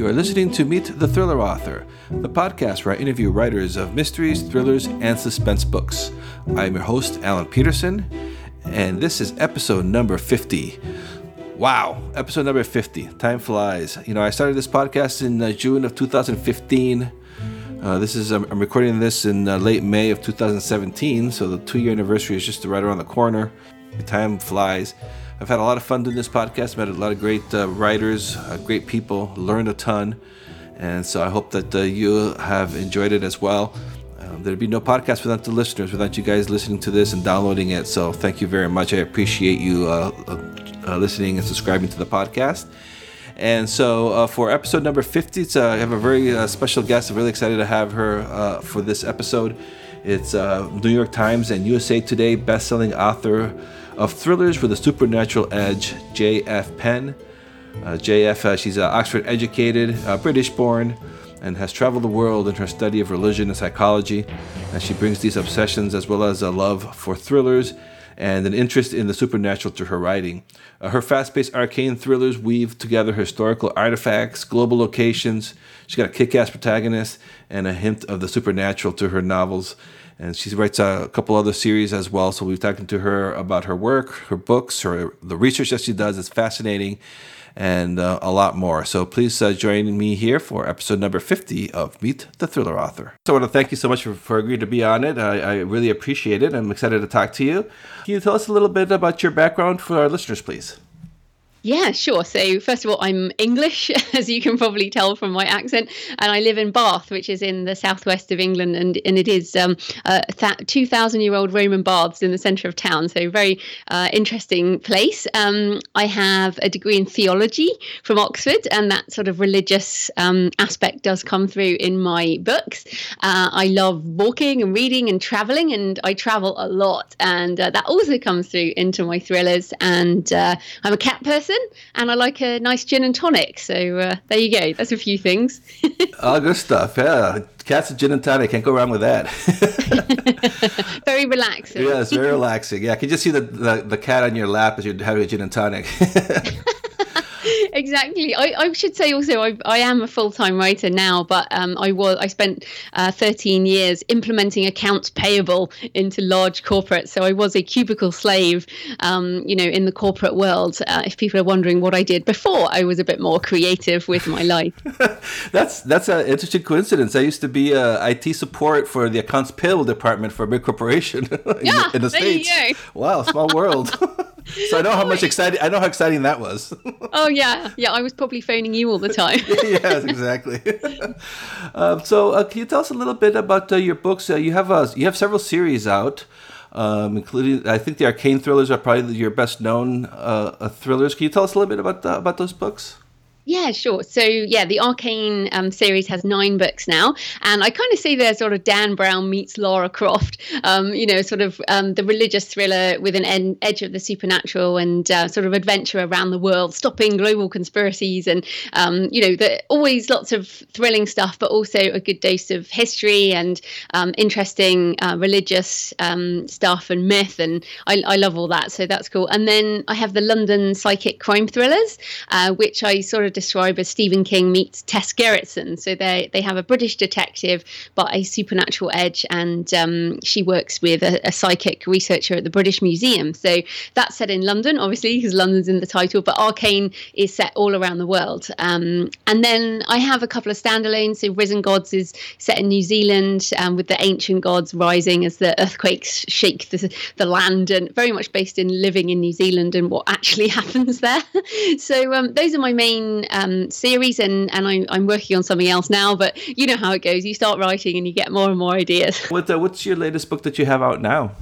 You are listening to Meet the Thriller Author, the podcast where I interview writers of mysteries, thrillers, and suspense books. I am your host, Alan Peterson, and this is episode number 50. Wow, episode number 50. Time flies. You know, I started this podcast in uh, June of 2015. Uh, this is I'm, recording this in uh, late May of 2017, so the two-year anniversary is just right around the corner. The time flies. I've had a lot of fun doing this podcast. Met a lot of great uh, writers, uh, great people, learned a ton, and so I hope that uh, you have enjoyed it as well. Um, there'd be no podcast without the listeners, without you guys listening to this and downloading it. So thank you very much. I appreciate you uh, uh, listening and subscribing to the podcast. And so uh, for episode number 50, I have a very uh, special guest. I'm really excited to have her uh, for this episode. It's New York Times and USA Today best-selling author of thrillers with a supernatural edge, J.F. Penn. Uh, J.F., uh, she's uh, Oxford educated, uh, British born, and has traveled the world in her study of religion and psychology. And she brings these obsessions as well as a love for thrillers and an interest in the supernatural to her writing. Uh, her fast paced arcane thrillers weave together historical artifacts, global locations. She's got a kick ass protagonist and a hint of the supernatural to her novels and she writes a couple other series as well. So we've talked to her about her work, her books, her the research that she does is fascinating, and uh, a lot more. So please uh, join me here for episode number 50 of Meet the Thriller Author. So I want to thank you so much for, for agreeing to be on it. I, I really appreciate it. I'm excited to talk to you. Can you tell us a little bit about your background for our listeners, please? Yeah, sure. So, first of all, I'm English, as you can probably tell from my accent, and I live in Bath, which is in the southwest of England, and, and it is um, uh, 2,000 year old Roman baths in the centre of town. So, very uh, interesting place. Um, I have a degree in theology from Oxford, and that sort of religious um, aspect does come through in my books. Uh, I love walking and reading and travelling, and I travel a lot, and uh, that also comes through into my thrillers. And uh, I'm a cat person person and I like a nice gin and tonic. So uh, there you go. That's a few things. All good stuff. Yeah. Cats and gin and tonic. Can't go wrong with that. very relaxing. Yeah, it's very relaxing. Yeah, I can just see the, the, the cat on your lap as you're having a gin and tonic exactly. I, I should say also I, I am a full time writer now, but um, I was I spent uh, 13 years implementing accounts payable into large corporates. So I was a cubicle slave, um, you know, in the corporate world. Uh, if people are wondering what I did before, I was a bit more creative with my life. that's that's an interesting coincidence. I used to be uh, IT support for the accounts payable department for a big corporation in, yeah, in the states. Wow, small world. So I know how much exciting I know how exciting that was. oh yeah, yeah. I was probably phoning you all the time. yes, exactly. Um, so uh, can you tell us a little bit about uh, your books? Uh, you have you have several series out. Um, including, I think the arcane thrillers are probably your best known uh, uh, thrillers. Can you tell us a little bit about about those books? Yeah, sure. So, yeah, the Arcane um, series has nine books now. And I kind of see there sort of Dan Brown meets Lara Croft, um, you know, sort of um, the religious thriller with an en- edge of the supernatural and uh, sort of adventure around the world, stopping global conspiracies and, um, you know, the, always lots of thrilling stuff, but also a good dose of history and um, interesting uh, religious um, stuff and myth. And I, I, love all that. So that's cool. And then I have the London psychic crime thrillers, uh, which I sort of describe as Stephen King meets Tess Gerritsen. So they they have a British detective, but a supernatural edge, and um, she works with a, a, psychic researcher at the British Museum. So that's set in London, obviously, because London's in the title. But Arcane is set all around the world. Um, and then I have a couple of standalones. So Risen Gods is set in New Zealand, um, with the ancient gods rising as the earthquakes shake the, the land, and very much based in living in New Zealand and what actually happens there. so um, those are my main um, series, and and I'm, I'm working on something else now. But you know how it goes. You start writing, and you get more and more ideas. What uh, What's your latest book that you have out now?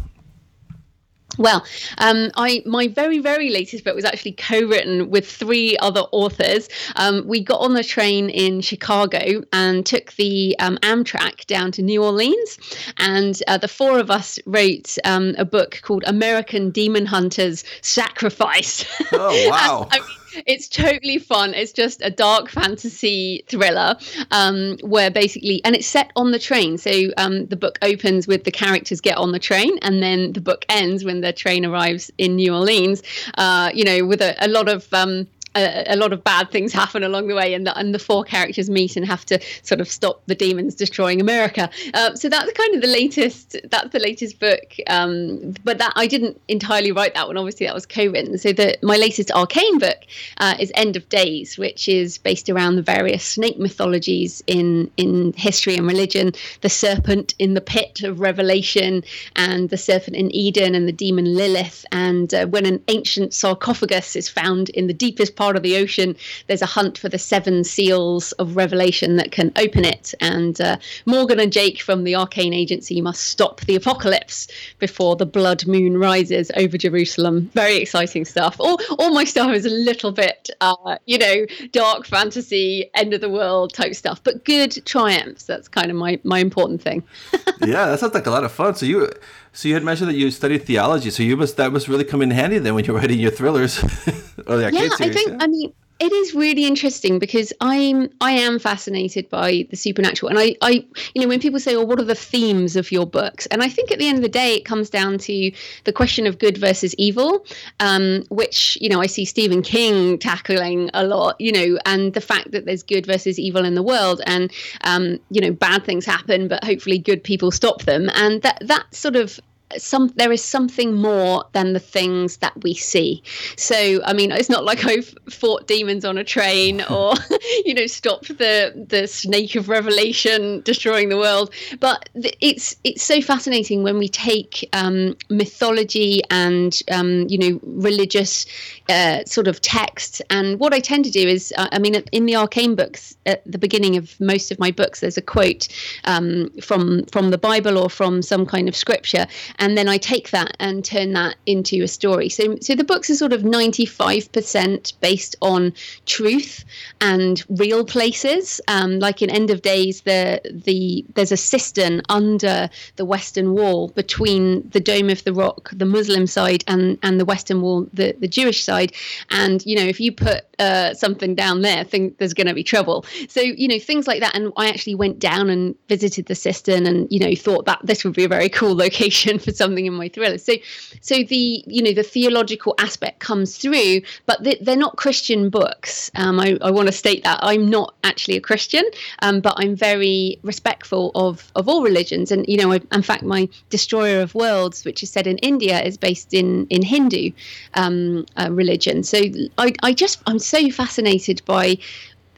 Well, um, I my very very latest book was actually co-written with three other authors. Um, we got on the train in Chicago and took the um, Amtrak down to New Orleans, and uh, the four of us wrote um, a book called American Demon Hunters Sacrifice. Oh wow! I mean, it's totally fun. It's just a dark fantasy thriller um, where basically, and it's set on the train. So um, the book opens with the characters get on the train, and then the book ends when the train arrives in New Orleans. Uh, you know, with a, a lot of um, a, a, lot of bad things happen along the way, and the, and the four characters meet and have to sort of stop the demons destroying America. Uh, so that's kind of the latest. That's the latest book. Um, but that I didn't entirely write that one. Obviously, that was co-written. So the my latest arcane book uh, is End of Days, which is based around the various snake mythologies in in history and religion. The serpent in the pit of Revelation, and the serpent in Eden, and the demon Lilith. And uh, when an ancient sarcophagus is found in the deepest part of the ocean, there's a hunt for the seven seals of Revelation that can open it. And uh, Morgan and Jake from the Arcane Agency must stop the apocalypse before the blood moon rises over Jerusalem. Very exciting stuff. All, all my stuff is a little bit, uh, you know, dark fantasy, end of the world type stuff, but good triumphs. That's kind of my, my important thing. yeah, that sounds like a lot of fun. So you so you had mentioned that you studied theology, so you must that must really come in handy then when you're writing your thrillers. Oh, yeah, series, I think. Yeah? I mean, it is really interesting because I'm I am fascinated by the supernatural, and I I you know when people say, "Well, what are the themes of your books?" and I think at the end of the day, it comes down to the question of good versus evil, um, which you know I see Stephen King tackling a lot, you know, and the fact that there's good versus evil in the world, and um, you know bad things happen, but hopefully good people stop them, and that that sort of some there is something more than the things that we see. So i mean it's not like i've fought demons on a train or you know stopped the the snake of revelation destroying the world. But it's it's so fascinating when we take um, mythology and um, you know religious uh, sort of texts. And what i tend to do is uh, i mean in the arcane books at the beginning of most of my books there's a quote um, from from the bible or from some kind of scripture and then I take that and turn that into a story. So, so the books are sort of 95% based on truth and real places. Um, like in End of Days, the the there's a cistern under the Western Wall between the Dome of the Rock, the Muslim side, and and the Western Wall, the the Jewish side. And you know, if you put uh, something down there, think there's going to be trouble. So you know, things like that. And I actually went down and visited the cistern, and you know, thought that this would be a very cool location for something in my thriller. So, so the you know the theological aspect comes through, but they're not Christian books. Um, I, I want to state that I'm not actually a Christian, um, but I'm very respectful of of all religions. And you know, I, in fact, my Destroyer of Worlds, which is set in India, is based in in Hindu um, uh, religion. So I I just I'm so fascinated by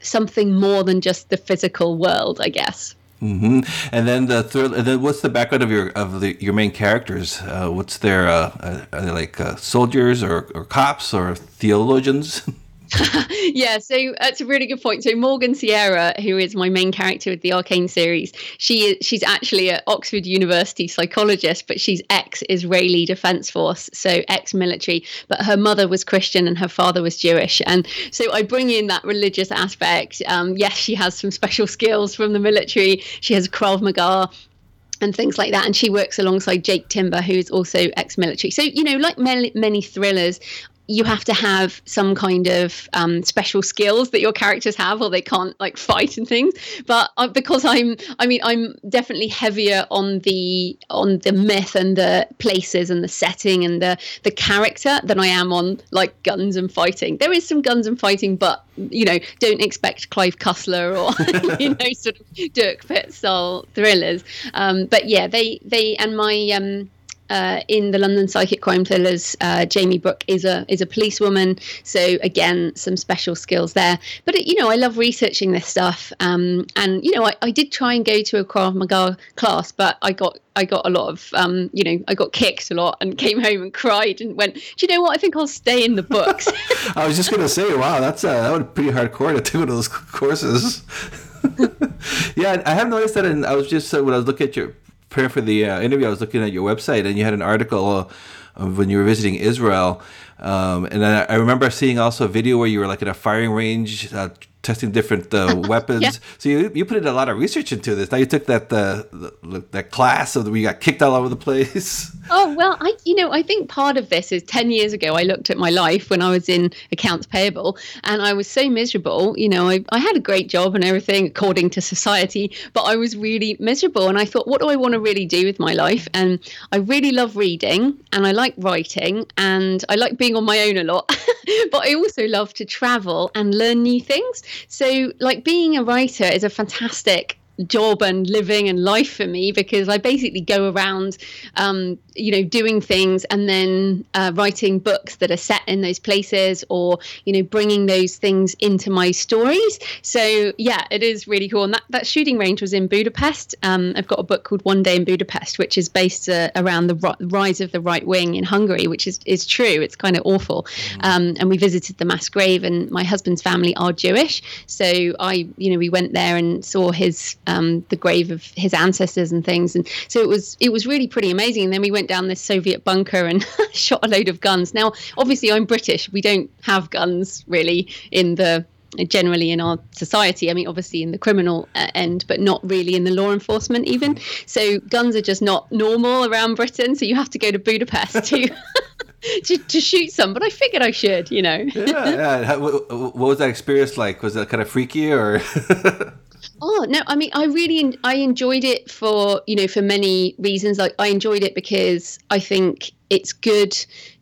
something more than just the physical world, I guess. Mm-hmm. And then the third, then what's the background of your of the, your main characters? Uh, what's their uh, uh are they like uh, soldiers or, or cops or theologians? yeah, so that's a really good point. So Morgan Sierra, who is my main character with the Arcane series, she is she's actually an Oxford University psychologist, but she's ex-Israeli Defense Force, so ex-military. But her mother was Christian and her father was Jewish, and so I bring in that religious aspect. Um, yes, she has some special skills from the military. She has Krav Maga and things like that. And she works alongside Jake Timber, who's also ex military. So, you know, like many, many thrillers, you have to have some kind of um, special skills that your characters have or they can't like fight and things. But uh, because i'm i mean i'm definitely heavier on the on the myth and the places and the setting and the the character than i am on like guns and fighting. There is some guns and fighting but you know don't expect clive cussler or you know sort of dirk pitt style thrillers. Um, but yeah they they and my um uh, in the London Psychic Crime Thrillers, uh, Jamie Brooke is a is a policewoman. So again, some special skills there. But it, you know, I love researching this stuff. Um, and you know, I, I did try and go to a Krav Maga class, but I got I got a lot of um, you know, I got kicked a lot and came home and cried and went, Do you know what? I think I'll stay in the books. I was just gonna say, wow, that's uh, that would be pretty hardcore to take one of those courses. yeah, I have noticed that, and I was just uh, when I was looking at your prepare for the uh, interview, I was looking at your website, and you had an article when you were visiting Israel. Um, and I, I, remember seeing also a video where you were like at a firing range, uh, testing different uh, weapons. yeah. So you you put in a lot of research into this. Now you took that uh, the, that class of we got kicked all over the place. Oh well, I you know I think part of this is ten years ago I looked at my life when I was in accounts payable and I was so miserable. You know I I had a great job and everything according to society, but I was really miserable and I thought what do I want to really do with my life? And I really love reading and I like writing and I like being on my own a lot, but I also love to travel and learn new things. So, like, being a writer is a fantastic job and living and life for me because I basically go around, um, you know, doing things and then uh, writing books that are set in those places or, you know, bringing those things into my stories. So, yeah, it is really cool. And that, that shooting range was in Budapest. Um, I've got a book called One Day in Budapest, which is based uh, around the rise of the right wing in Hungary, which is, is true. It's kind of awful. Mm. Um, and we visited the mass grave, and my husband's family are Jewish. So, I, you know, we went there and saw his um, the grave of his ancestors and things. And so it was it was really pretty amazing. And then we went down this Soviet bunker and shot a load of guns. Now, obviously, I'm British. We don't have guns really in the generally in our society. I mean, obviously in the criminal uh, end, but not really in the law enforcement even. So guns are just not normal around Britain. So you have to go to Budapest to. to, to shoot some, but I figured I should, you know. yeah, yeah. What was that experience like? Was that kind of freaky or? Oh no, I mean I really I enjoyed it for you know for many reasons. Like I enjoyed it because I think it's good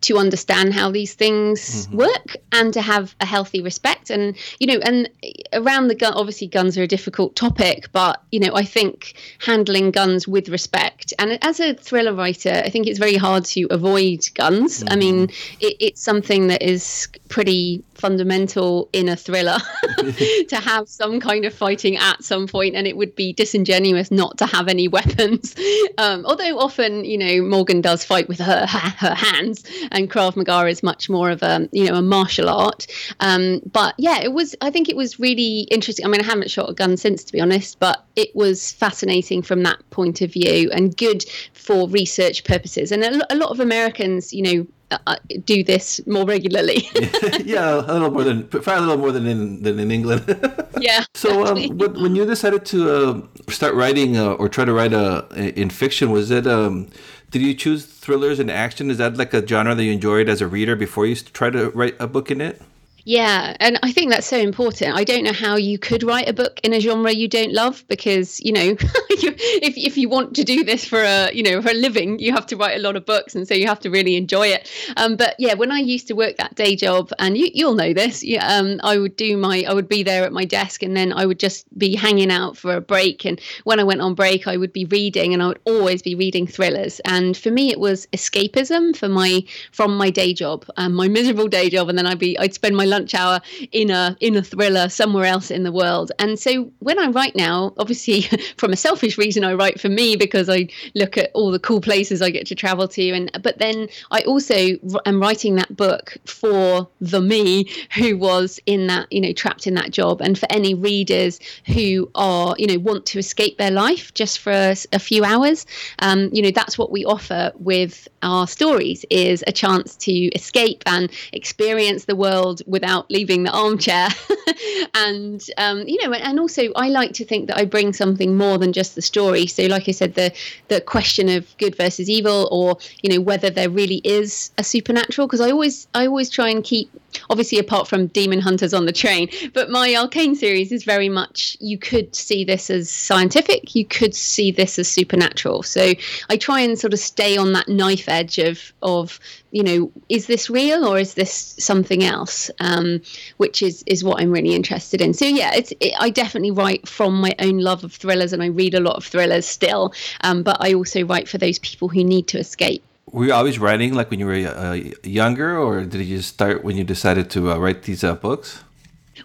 to understand how these things mm-hmm. work and to have a healthy respect and you know and around the gun obviously guns are a difficult topic but you know i think handling guns with respect and as a thriller writer i think it's very hard to avoid guns mm-hmm. i mean it, it's something that is pretty fundamental in a thriller to have some kind of fighting at some point and it would be disingenuous not to have any weapons um, although often you know morgan does fight with her her hands and Krav Maga is much more of a you know a martial art. Um, but yeah, it was. I think it was really interesting. I mean, I haven't shot a gun since, to be honest, but it was fascinating from that point of view and good for research purposes. And a, a lot of Americans, you know, uh, uh do this more regularly. yeah, a little more than probably a little more than in than in England. yeah. So um, when you decided to uh, start writing uh, or try to write a, in fiction, was it um, did you choose thrillers and action? Is that like a genre that you enjoyed as a reader before you try to write a book in it? Yeah, and I think that's so important. I don't know how you could write a book in a genre you don't love because you know, if if you want to do this for a you know for a living, you have to write a lot of books, and so you have to really enjoy it. Um, but yeah, when I used to work that day job, and you you'll know this, yeah, um, I would do my I would be there at my desk, and then I would just be hanging out for a break. And when I went on break, I would be reading, and I would always be reading thrillers. And for me, it was escapism for my from my day job, um, my miserable day job, and then I'd be I'd spend my lunch hour in a in a thriller somewhere else in the world. And so when I write now, obviously from a selfish reason, I write for me because I look at all the cool places I get to travel to. And but then I also am writing that book for the me who was in that you know trapped in that job, and for any readers who are you know want to escape their life just for a, a few hours. Um, you know that's what we offer with our stories is a chance to escape and experience the world with without leaving the armchair. and um, you know, and also I like to think that I bring something more than just the story. So, like I said, the the question of good versus evil, or you know, whether there really is a supernatural. Because I always I always try and keep obviously apart from demon hunters on the train but my arcane series is very much you could see this as scientific you could see this as supernatural so i try and sort of stay on that knife edge of of you know is this real or is this something else? Um, which is is what i'm really interested in. So yeah it's it, i definitely write from my own love of thrillers and i read a lot of thrillers still. Um, but i also write for those people who need to escape. Were you always writing like when you were uh, younger, or did you just start when you decided to uh, write these uh, books?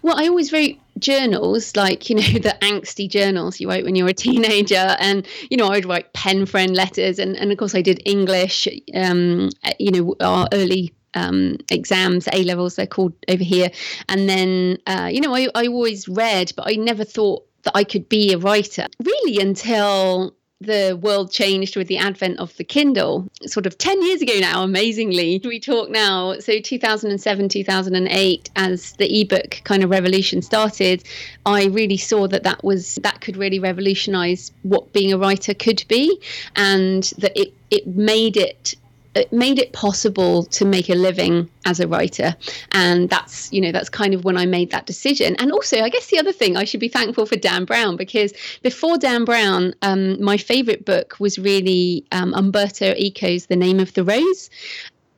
Well, I always wrote journals, like, you know, the angsty journals you write when you're a teenager. And, you know, I'd write pen friend letters. And, and of course, I did English, um, you know, our early um, exams, A levels, they're called over here. And then, uh, you know, I, I always read, but I never thought that I could be a writer really until the world changed with the advent of the Kindle, sort of 10 years ago now, amazingly. We talk now, so 2007, 2008, as the ebook kind of revolution started, I really saw that that was that could really revolutionize what being a writer could be and that it it made it it made it possible to make a living as a writer. And that's you know that's kind of when i made that decision. And also i guess the other thing i should be thankful for dan brown because before dan brown um, my favorite book was really um, umberto eco's the name of the rose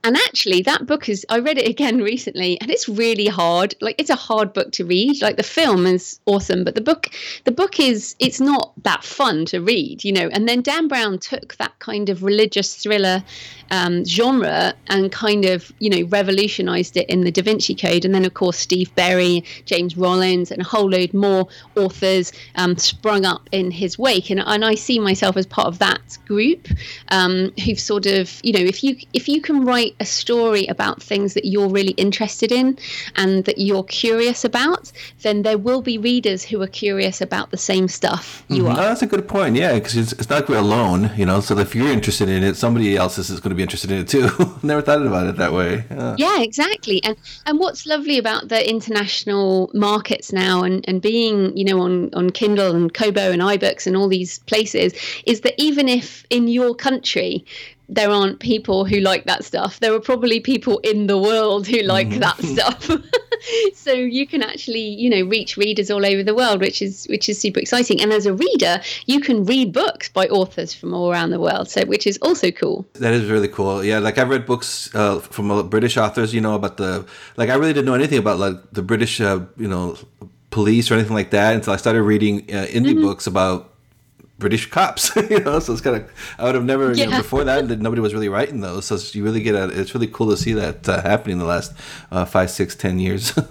and actually that book is i read it again recently and it's really hard. Like it's a hard book to read. Like the film is awesome but the book the book is it's not that fun to read you know? And then dan brown took that kind of religious thriller um, genre and kind of you know revolutionized it in the da vinci code. And then of course steve berry james rollins and a whole load more authors um, sprung up in his wake. And, and i see myself as part of that group um, who've sort of you know if you if you can write a story about things that you're really interested in and that you're curious about, then there will be readers who are curious about the same stuff you mm-hmm. are. Oh, that's a good point. Yeah, because it's, it's, not like we're alone, you know. So if you're interested in it, somebody else is going to be interested in it too. Never thought about it that way. Yeah. yeah, exactly. And and what's lovely about the international markets now and, and being, you know, on, on Kindle and Kobo and iBooks and all these places is that even if in your country there aren't people who like that stuff. There are probably people in the world who like mm. that stuff. so you can actually, you know, reach readers all over the world, which is which is super exciting. And as a reader, you can read books by authors from all around the world, so which is also cool. That is really cool. Yeah, like I've read books uh, from uh, British authors, you know, about the like I really didn't know anything about like the British, uh, you know, police or anything like that until I started reading uh, indie mm-hmm. books about British cops, you know. So it's kind of I would have never yeah. you know, before that nobody was really writing those. So you really get a, it's really cool to see that uh, happening in the last uh, five, six, ten years. Uh,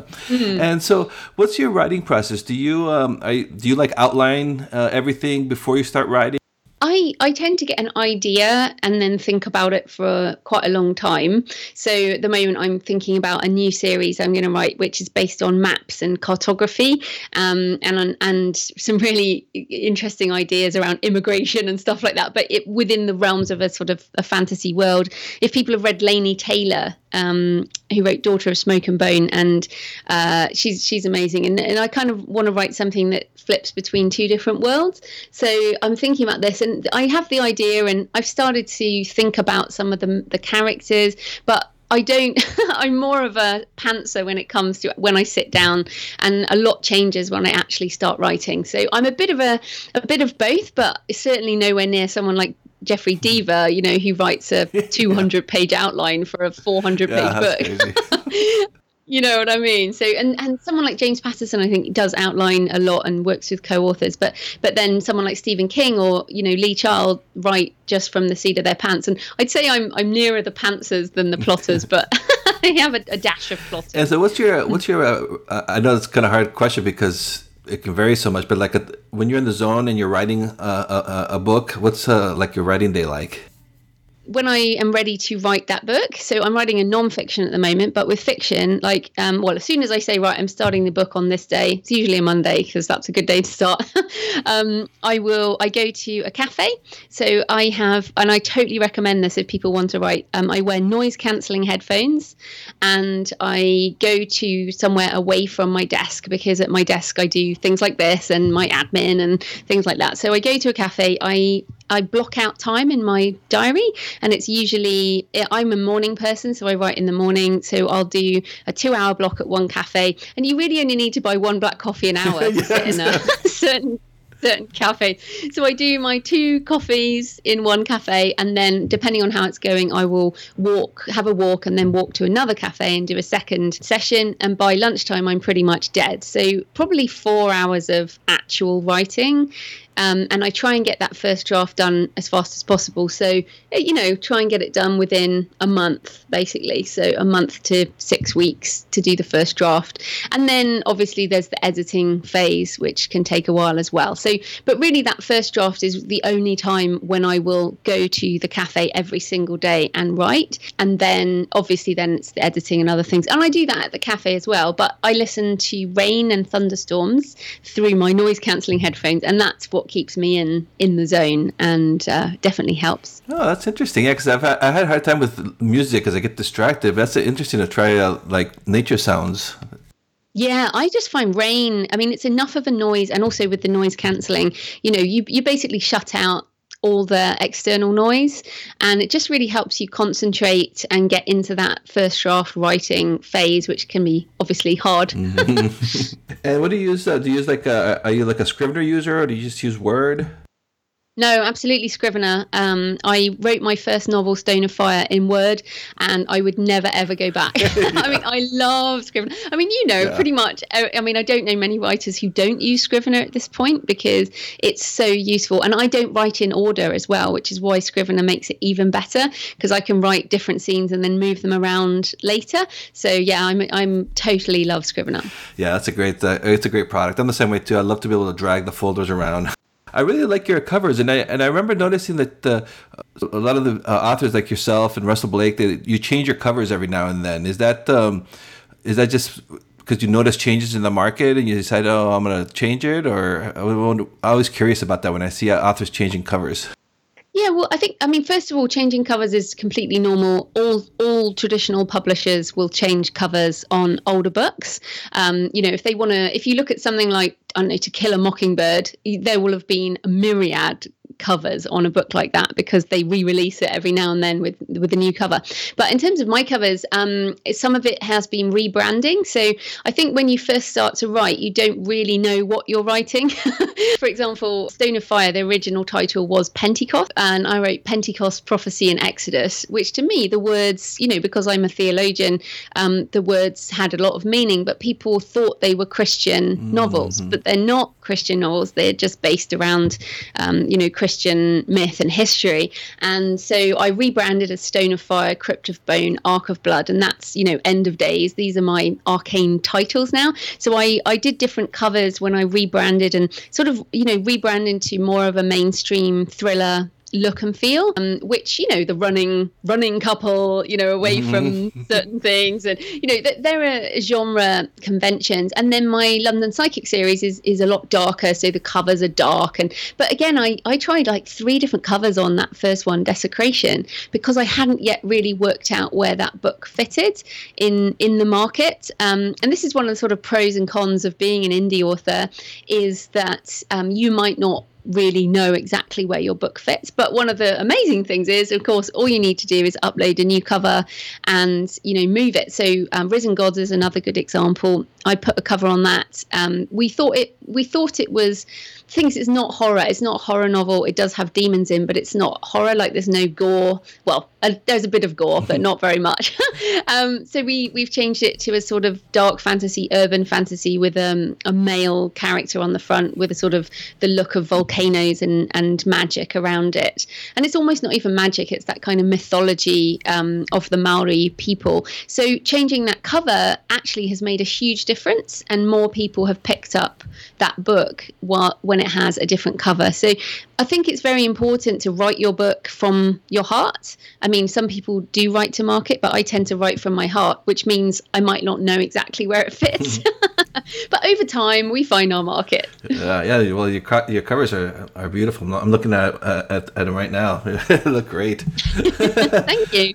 mm-hmm. And so, what's your writing process? Do you um, I, do you like outline uh, everything before you start writing? I, I tend to get an idea and then think about it for quite a long time. So at the moment, I'm thinking about a new series I'm going to write, which is based on maps and cartography, um, and and some really interesting ideas around immigration and stuff like that. But it, within the realms of a sort of a fantasy world. If people have read Laini Taylor, um, who wrote Daughter of Smoke and Bone, and uh, she's she's amazing. And, and I kind of want to write something that flips between two different worlds. So I'm thinking about this, and I have the idea, and I've started to think about some of the the characters, but I don't. I'm more of a pantser when it comes to when I sit down, and a lot changes when I actually start writing. So I'm a bit of a a bit of both, but certainly nowhere near someone like Jeffery Deaver, you know, who writes a 200 page outline for a 400 page yeah, book. you know what I mean? So, and and someone like James Patterson, I think, does outline a lot and works with co-authors. But but then someone like Stephen King or you know Lee Child write just from the seat of their pants. And I'd say I'm I'm nearer the pantsers than the plotters, but I have a, a, dash of plotters. And so, what's your what's your? Uh, I know it's kind of hard question because it can vary so much, but like a, when you're in the zone and you're writing a, a, a book, what's uh, like your writing day like? When I am ready to write that book, so I'm writing a non-fiction at the moment, but with fiction, like, um, well, as soon as I say, right, I'm starting the book on this day, it's usually a Monday because that's a good day to start. um, I will, I go to a cafe. So I have, and I totally recommend this if people want to write. Um, I wear noise cancelling headphones and I go to somewhere away from my desk because at my desk I do things like this and my admin and things like that. So I go to a cafe. I I block out time in my diary, and it's usually I'm a morning person, so I write in the morning. So I'll do a two-hour block at one cafe, and you really only need to buy one black coffee an hour to sit in a certain certain cafe. So I do my two coffees in one cafe, and then depending on how it's going, I will walk, have a walk, and then walk to another cafe and do a second session. And by lunchtime, I'm pretty much dead. So probably four hours of actual writing. Um, and I try and get that first draft done as fast as possible. So, you know, try and get it done within a month, basically. So, a month to six weeks to do the first draft. And then obviously there's the editing phase, which can take a while as well. So, but really, that first draft is the only time when I will go to the cafe every single day and write. And then obviously, then it's the editing and other things. And I do that at the cafe as well. But I listen to rain and thunderstorms through my noise cancelling headphones. And that's what what keeps me in in the zone and uh, definitely helps. Oh, that's interesting. Yeah, because I've had, I had a hard time with music because I get distracted. That's interesting to try out like nature sounds. Yeah, I just find rain. I mean, it's enough of a noise, and also with the noise cancelling, you know, you you basically shut out all the external noise and it just really helps you concentrate and get into that first draft writing phase which can be obviously hard mm-hmm. and what do you use uh, do you use like a are you like a scrivener user or do you just use word no, absolutely Scrivener. Um, I wrote my first novel, Stone of Fire, in Word, and I would never ever go back. I mean, I love Scrivener. I mean, you know, yeah. pretty much. Uh, I mean, I don't know many writers who don't use Scrivener at this point because it's so useful. And I don't write in order as well, which is why Scrivener makes it even better because I can write different scenes and then move them around later. So yeah, I'm I'm totally love Scrivener. Yeah, that's a great uh, it's a great product. I'm the same way too. I love to be able to drag the folders around. I really like your covers, and I and I remember noticing that uh, a lot of the uh, authors like yourself and Russell Blake, they, you change your covers every now and then. Is that um, is that just because you notice changes in the market and you decide, oh, I'm going to change it? Or I'm always curious about that when I see authors changing covers. Yeah, well, I think I mean first of all, changing covers is completely normal. All all traditional publishers will change covers on older books. Um, you know, if they want to, if you look at something like I don't know, To Kill a Mockingbird, there will have been a myriad covers on a book like that because they re-release it every now and then with with a new cover. But in terms of my covers, um, some of it has been rebranding. So I think when you first start to write, you don't really know what you're writing. For example, Stone of Fire, the original title was Pentecost, and I wrote Pentecost, Prophecy, and Exodus, which to me the words, you know, because I'm a theologian, um, the words had a lot of meaning, but people thought they were Christian mm-hmm. novels, but they're not Christian novels. They're just based around, um, you know, Christian myth and history. And so I rebranded as Stone of Fire, Crypt of Bone, Ark of Blood, and that's you know End of Days. These are my arcane titles now. So I I did different covers when I rebranded and sort of you know rebrand into more of a mainstream thriller look and feel um, which you know the running running couple you know away mm-hmm. from certain things. And you know th- there are genre conventions. And then my london psychic series is is a lot darker so the covers are dark. And but again i i tried like three different covers on that first one desecration because i hadn't yet really worked out where that book fitted in in the market. Um, and this is one of the sort of pros and cons of being an indie author is that um, you might not really know exactly where your book fits. But one of the amazing things is, of course, all you need to do is upload a new cover and you know move it. So um, Risen Gods is another good example. I put a cover on that. Um, we thought it we thought it was things it's not horror. It's not a horror novel. It does have demons in but it's not horror. Like there's no gore. Well uh, there's a bit of gore but not very much. Um, so we we've changed it to a sort of dark fantasy urban fantasy with um, a male character on the front with a sort of the look of volcanoes and and magic around it. And it's almost not even magic. It's that kind of mythology um, of the maori people. So changing that cover actually has made a huge difference and more people have picked up that book while, when it has a different cover. So I think it's very important to write your book from your heart. I mean, some people do write to market, but I tend to write from my heart, which means I might not know exactly where it fits. but over time, we find our market. uh, yeah, well, your your covers are are beautiful. I'm looking at uh, at, at them right now. they look great. Thank you.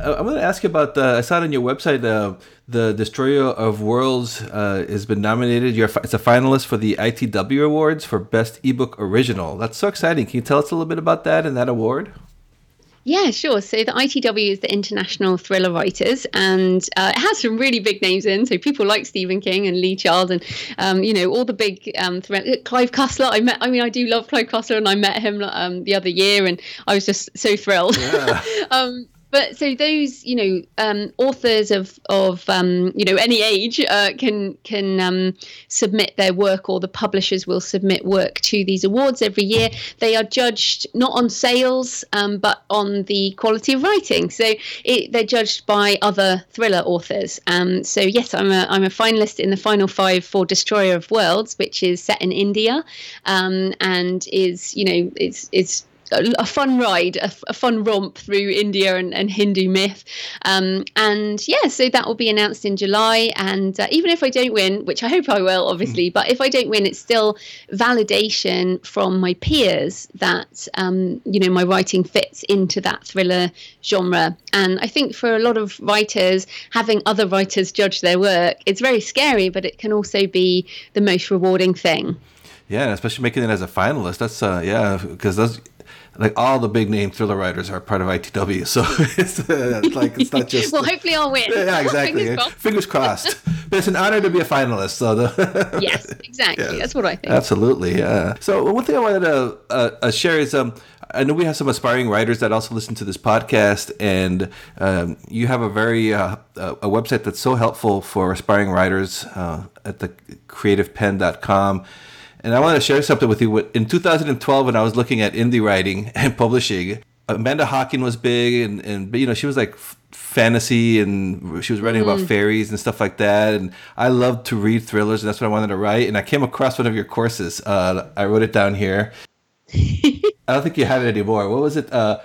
I'm going to ask you about the. I saw it on your website. Uh, the Destroyer of Worlds uh, has been nominated. You're, it's a finalist for the ITW Awards for Best Ebook Original. That's so exciting. Can you tell us a little bit about that and that award? Yeah, sure. So the ITW is the International Thriller Writers, and uh, it has some really big names in. So people like Stephen King and Lee Child, and um, you know all the big um, Clive Cussler. I met. I mean, I do love Clive Cussler, and I met him um, the other year, and I was just so thrilled. Yeah. um, but so those you know um, authors of of um, you know any age uh, can can um, submit their work or the publishers will submit work to these awards every year. They are judged not on sales um, but on the quality of writing. So it, they're judged by other thriller authors. Um, so yes I'm a, I'm a finalist in the final five for destroyer of worlds which is set in india um, and is you know it's it's a fun ride, a, a, fun romp through India and, and Hindu myth. Um, and yeah, so that will be announced in July. And uh, even if I don't win, which I hope I will, obviously, but if I don't win, it's still validation from my peers that um, you know my writing fits into that thriller genre. And I think for a lot of writers, having other writers judge their work, it's very scary, but it can also be the most rewarding thing. Yeah, especially making it as a finalist. That's uh, yeah, because those like all the big name thriller writers are part of ITW, so it's, uh, like it's not just. well, hopefully I'll win. Yeah, exactly. Fingers crossed. Fingers crossed. but it's an honor to be a finalist. So the yes, exactly. That's what I think. Absolutely. Yeah. So one thing I wanted to uh, uh, share is um. I know we have some aspiring writers that also listen to this podcast, and um, you have a very uh, a website that's so helpful for aspiring writers uh, at the creativepenn.com. And I want to share something with you. In 2012, when I was looking at indie writing and publishing, Amanda Hocking was big, and, and you know she was like fantasy, and she was writing mm. about fairies and stuff like that. And I loved to read thrillers, and that's what I wanted to write. And I came across one of your courses. Uh, I wrote it down here. I don't think you have it anymore. What was it? Uh,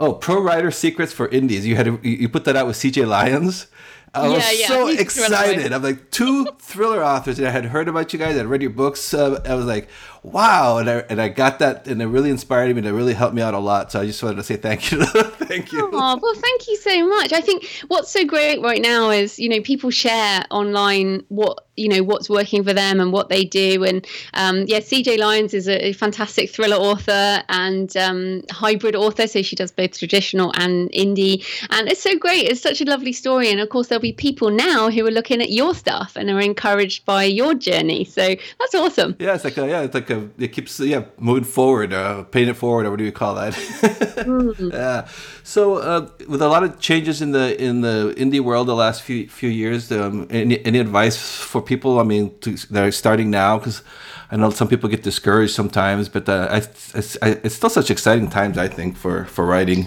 oh, Pro Writer Secrets for Indies. You had you put that out with CJ Lyons. I was yeah, yeah. so excited. I'm like two thriller authors, and I had heard about you guys. I'd read your books. Uh, I was like, wow, and I and I got that, and it really inspired me, and it really helped me out a lot. So I just wanted to say thank you, thank you. Oh well, thank you so much. I think what's so great right now is you know people share online what you know what's working for them and what they do, and um, yeah, CJ Lyons is a, fantastic thriller author and um, hybrid author, so she does both traditional and indie, and it's so great. It's such a lovely story, and of course there'll be people now who are looking at your stuff and are encouraged by your journey. So that's awesome. Yeah, it's like a, yeah, it's like a it keeps yeah moving forward, uh, paying it forward, or what do you call that? mm. Yeah. So uh, with a lot of changes in the in the indie world the last few few years, um, any, any advice for people? I mean, to, that are starting now because. I know some people get discouraged sometimes, but uh, I, it's, I, it's still such exciting times. I think for for writing.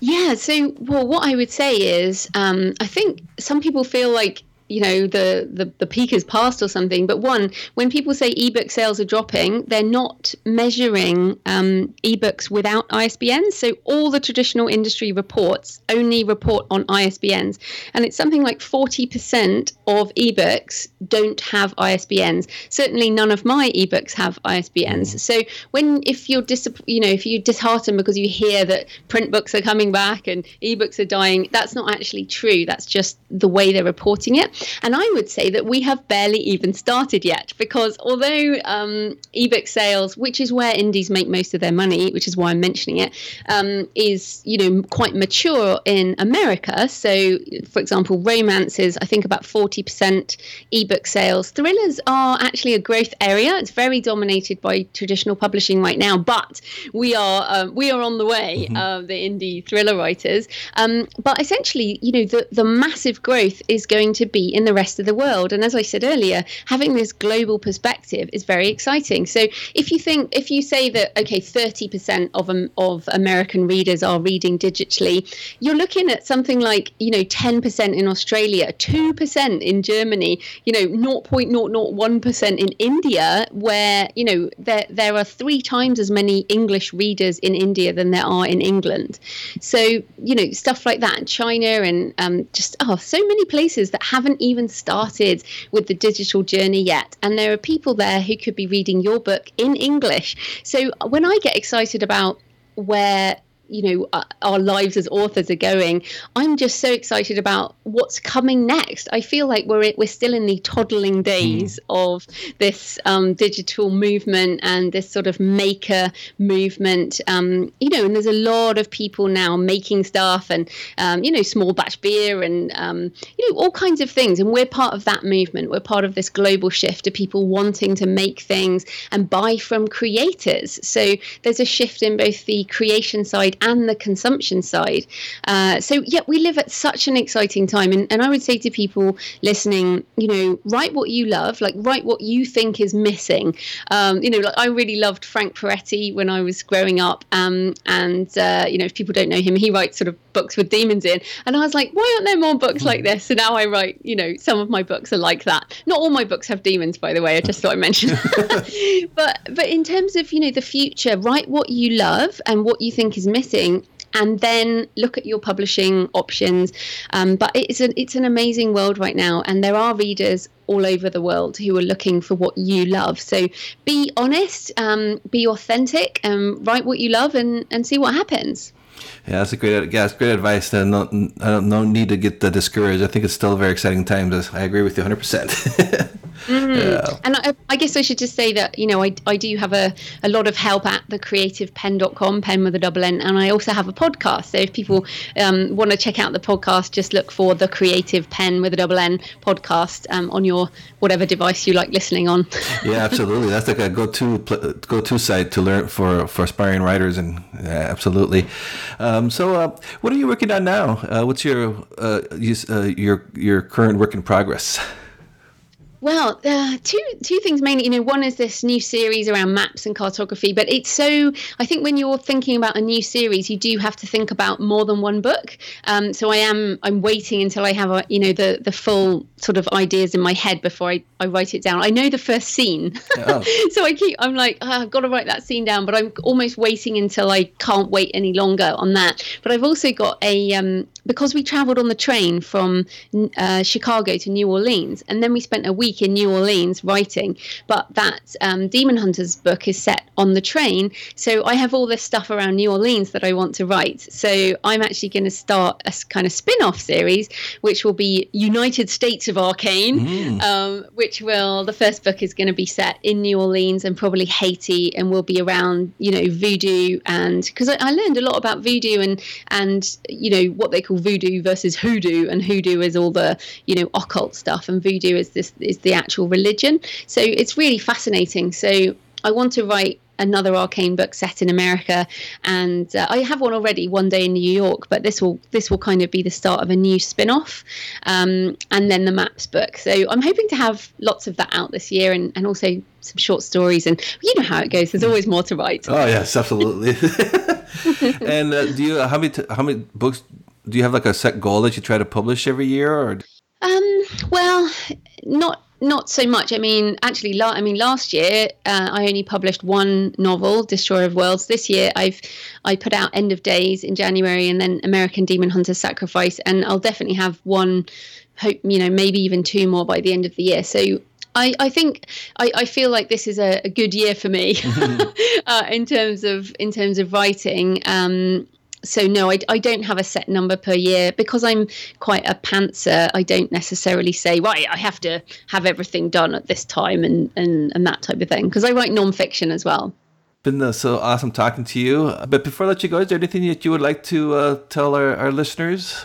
Yeah. So, well, what I would say is, um, I think some people feel like you know the, the the peak is past or something but one when people say ebook sales are dropping they're not measuring um, ebooks without isbns so all the traditional industry reports only report on isbns and it's something like 40% of ebooks don't have isbns certainly none of my ebooks have isbns mm. so when if you're dis- you know if you're disheartened because you hear that print books are coming back and ebooks are dying that's not actually true. That's just the way they're reporting it and I would say that we have barely even started yet because although um, ebook sales, which is where indies make most of their money, which is why I'm mentioning it, um, is you know quite mature in America. So, for example, romance is I think about 40% ebook sales. Thrillers are actually a growth area. It's very dominated by traditional publishing right now, but we are um, we are on the way. Mm-hmm. Uh, the indie thriller writers, um, but essentially, you know, the the massive growth is going to be in the rest of the world. And as I said earlier, having this global perspective is very exciting. So if you think, if you say that, okay, 30% of, um, of American readers are reading digitally, you're looking at something like, you know, 10% in Australia, 2% in Germany, you know, 0.001% in India, where, you know, there, there are three times as many English readers in India than there are in England. So, you know, stuff like that, in China and um, just, oh, so many places that haven't even started with the digital journey yet. And there are people there who could be reading your book in English. So when I get excited about where you know uh, our lives as authors are going i'm just so excited about what's coming next. I feel like we're we're still in the toddling days mm. of this um, digital movement and this sort of maker movement. Um, you know and there's a lot of people now making stuff and um, you know small batch beer and um, you know all kinds of things. And we're part of that movement. We're part of this global shift of people wanting to make things and buy from creators. So there's a shift in both the creation side and the consumption side. Uh, so, yeah, we live at such an exciting time. And, and I would say to people listening, you know, write what you love, like write what you think is missing. Um, you know, like I really loved Frank Peretti when I was growing up. Um, and, uh, you know, if people don't know him, he writes sort of books with demons in. And I was like, why aren't there more books like this? So now I write, you know, some of my books are like that. Not all my books have demons, by the way. I just thought I mentioned. but but in terms of you know the future, write what you love and what you think is missing and then look at your publishing options. Um, but it's an it's an amazing world right now, and there are readers all over the world who are looking for what you love. So be honest, um, be authentic, and um, write what you love, and and see what happens. Yeah, that's a great, yeah, that's great advice. No, no, no need to get discouraged. I think it's still a very exciting times. I agree with you 100%. Mm-hmm. Yeah. And I, I, guess I should just say that, you know, I, I do have a, a lot of help at thecreativepenn.com, pen with a double N, and I also have a podcast. So if people um, want to check out the podcast, just look for the Creative Penn with a double N podcast um, on your whatever device you like listening on. yeah, absolutely. That's like a go-to go-to site to learn for, for aspiring writers, and yeah, absolutely. Um, so, uh, what are you working on now? Uh, what's your uh, uh your your current work in progress? Well, uh, two two things mainly. You know, one is this new series around maps and cartography, but it's so. I think when you're thinking about a new series, you do have to think about more than one book. Um, so I am. I'm waiting until I have a, you know the the full sort of ideas in my head before I, I write it down. I know the first scene, oh. so I keep. I'm like, oh, I've got to write that scene down, but I'm almost waiting until I can't wait any longer on that. But I've also got a um, because we travelled on the train from uh, Chicago to New Orleans, and then we spent a week week in New Orleans writing, but that um, Demon Hunters book is set on the train. So I have all this stuff around New Orleans that I want to write. So I'm actually going to start a kind of spin off series, which will be United States of ARKANE, mm. um, which will, the first book is going to be set in New Orleans and probably Haiti and will be around, you know, voodoo. And because I, I learned a lot about voodoo and, and, you know, what they call voodoo versus hoodoo. And hoodoo is all the, you know, occult stuff. And voodoo is this, is the actual religion. So it's really fascinating. So I want to write another ARKANE book set in America, and uh, I have one already, one day in New York. But this will this will kind of be the start of a new spin-off, um, and then the maps book. So I'm hoping to have lots of that out this year, and, and also some short stories. And you know how it goes. There's always more to write. Oh yes, absolutely. and uh, do you how many t- how many books do you have like a set goal that you try to publish every year, or? Um, well, not not so much. I mean, actually, la- I mean, last year uh, I only published one novel, Destroyer of Worlds. This year I've I put out End of Days in January, and then American Demon Hunter Sacrifice, and I'll definitely have one. Hope you know, maybe even two more by the end of the year. So I, I think I, I feel like this is a, a good year for me uh, in terms of in terms of writing. Um, so no, I, I don't have a set number per year because I'm quite a pantser. I don't necessarily say right. I have to have everything done at this time and and, and that type of thing because I write nonfiction as well. Been so awesome talking to you. But before I let you go, is there anything that you would like to uh, tell our, our listeners?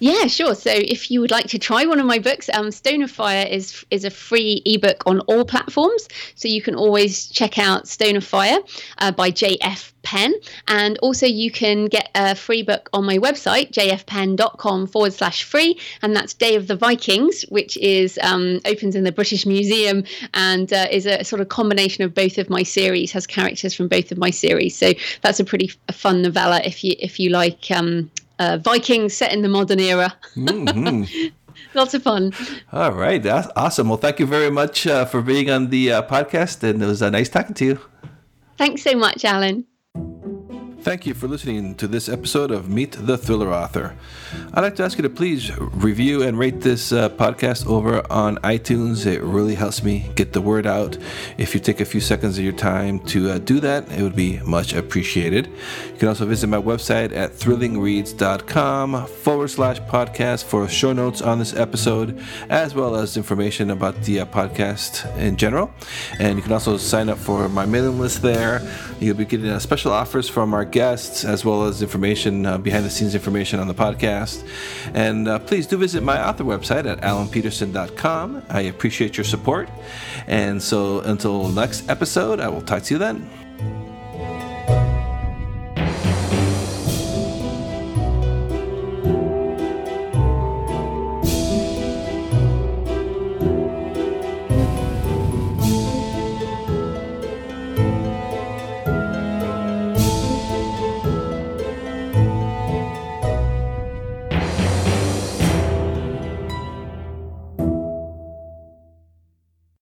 Yeah, sure. So if you would like to try one of my books, um, Stone of Fire is is a free ebook on all platforms. So you can always check out Stone of Fire uh, by J.F. Penn. And also you can get a free book on my website, jfpenn.com forward slash free. And that's Day of the Vikings, which is um, opens in the British Museum and uh, is a sort of combination of both of my series, has characters from both of my series. So that's a pretty fun novella if you if you like um, uh, Vikings set in the modern era. mm-hmm. Lots of fun. All right, that's awesome. Well, thank you very much uh, for being on the uh, podcast, and it was uh, nice talking to you. Thanks so much, Alan. Thank you for listening to this episode of Meet the Thriller Author. I'd like to ask you to please review and rate this uh, podcast over on iTunes. It really helps me get the word out. If you take a few seconds of your time to uh, do that, it would be much appreciated. You can also visit my website at thrillingreads.com forward slash podcast for show notes on this episode, as well as information about the uh, podcast in general. And you can also sign up for my mailing list there. You'll be getting uh, special offers from our guests, as well as information, uh, behind the scenes information on the podcast. And uh, please do visit my author website at alanpeterson.com. I appreciate your support. And so until next episode, I will talk to you then.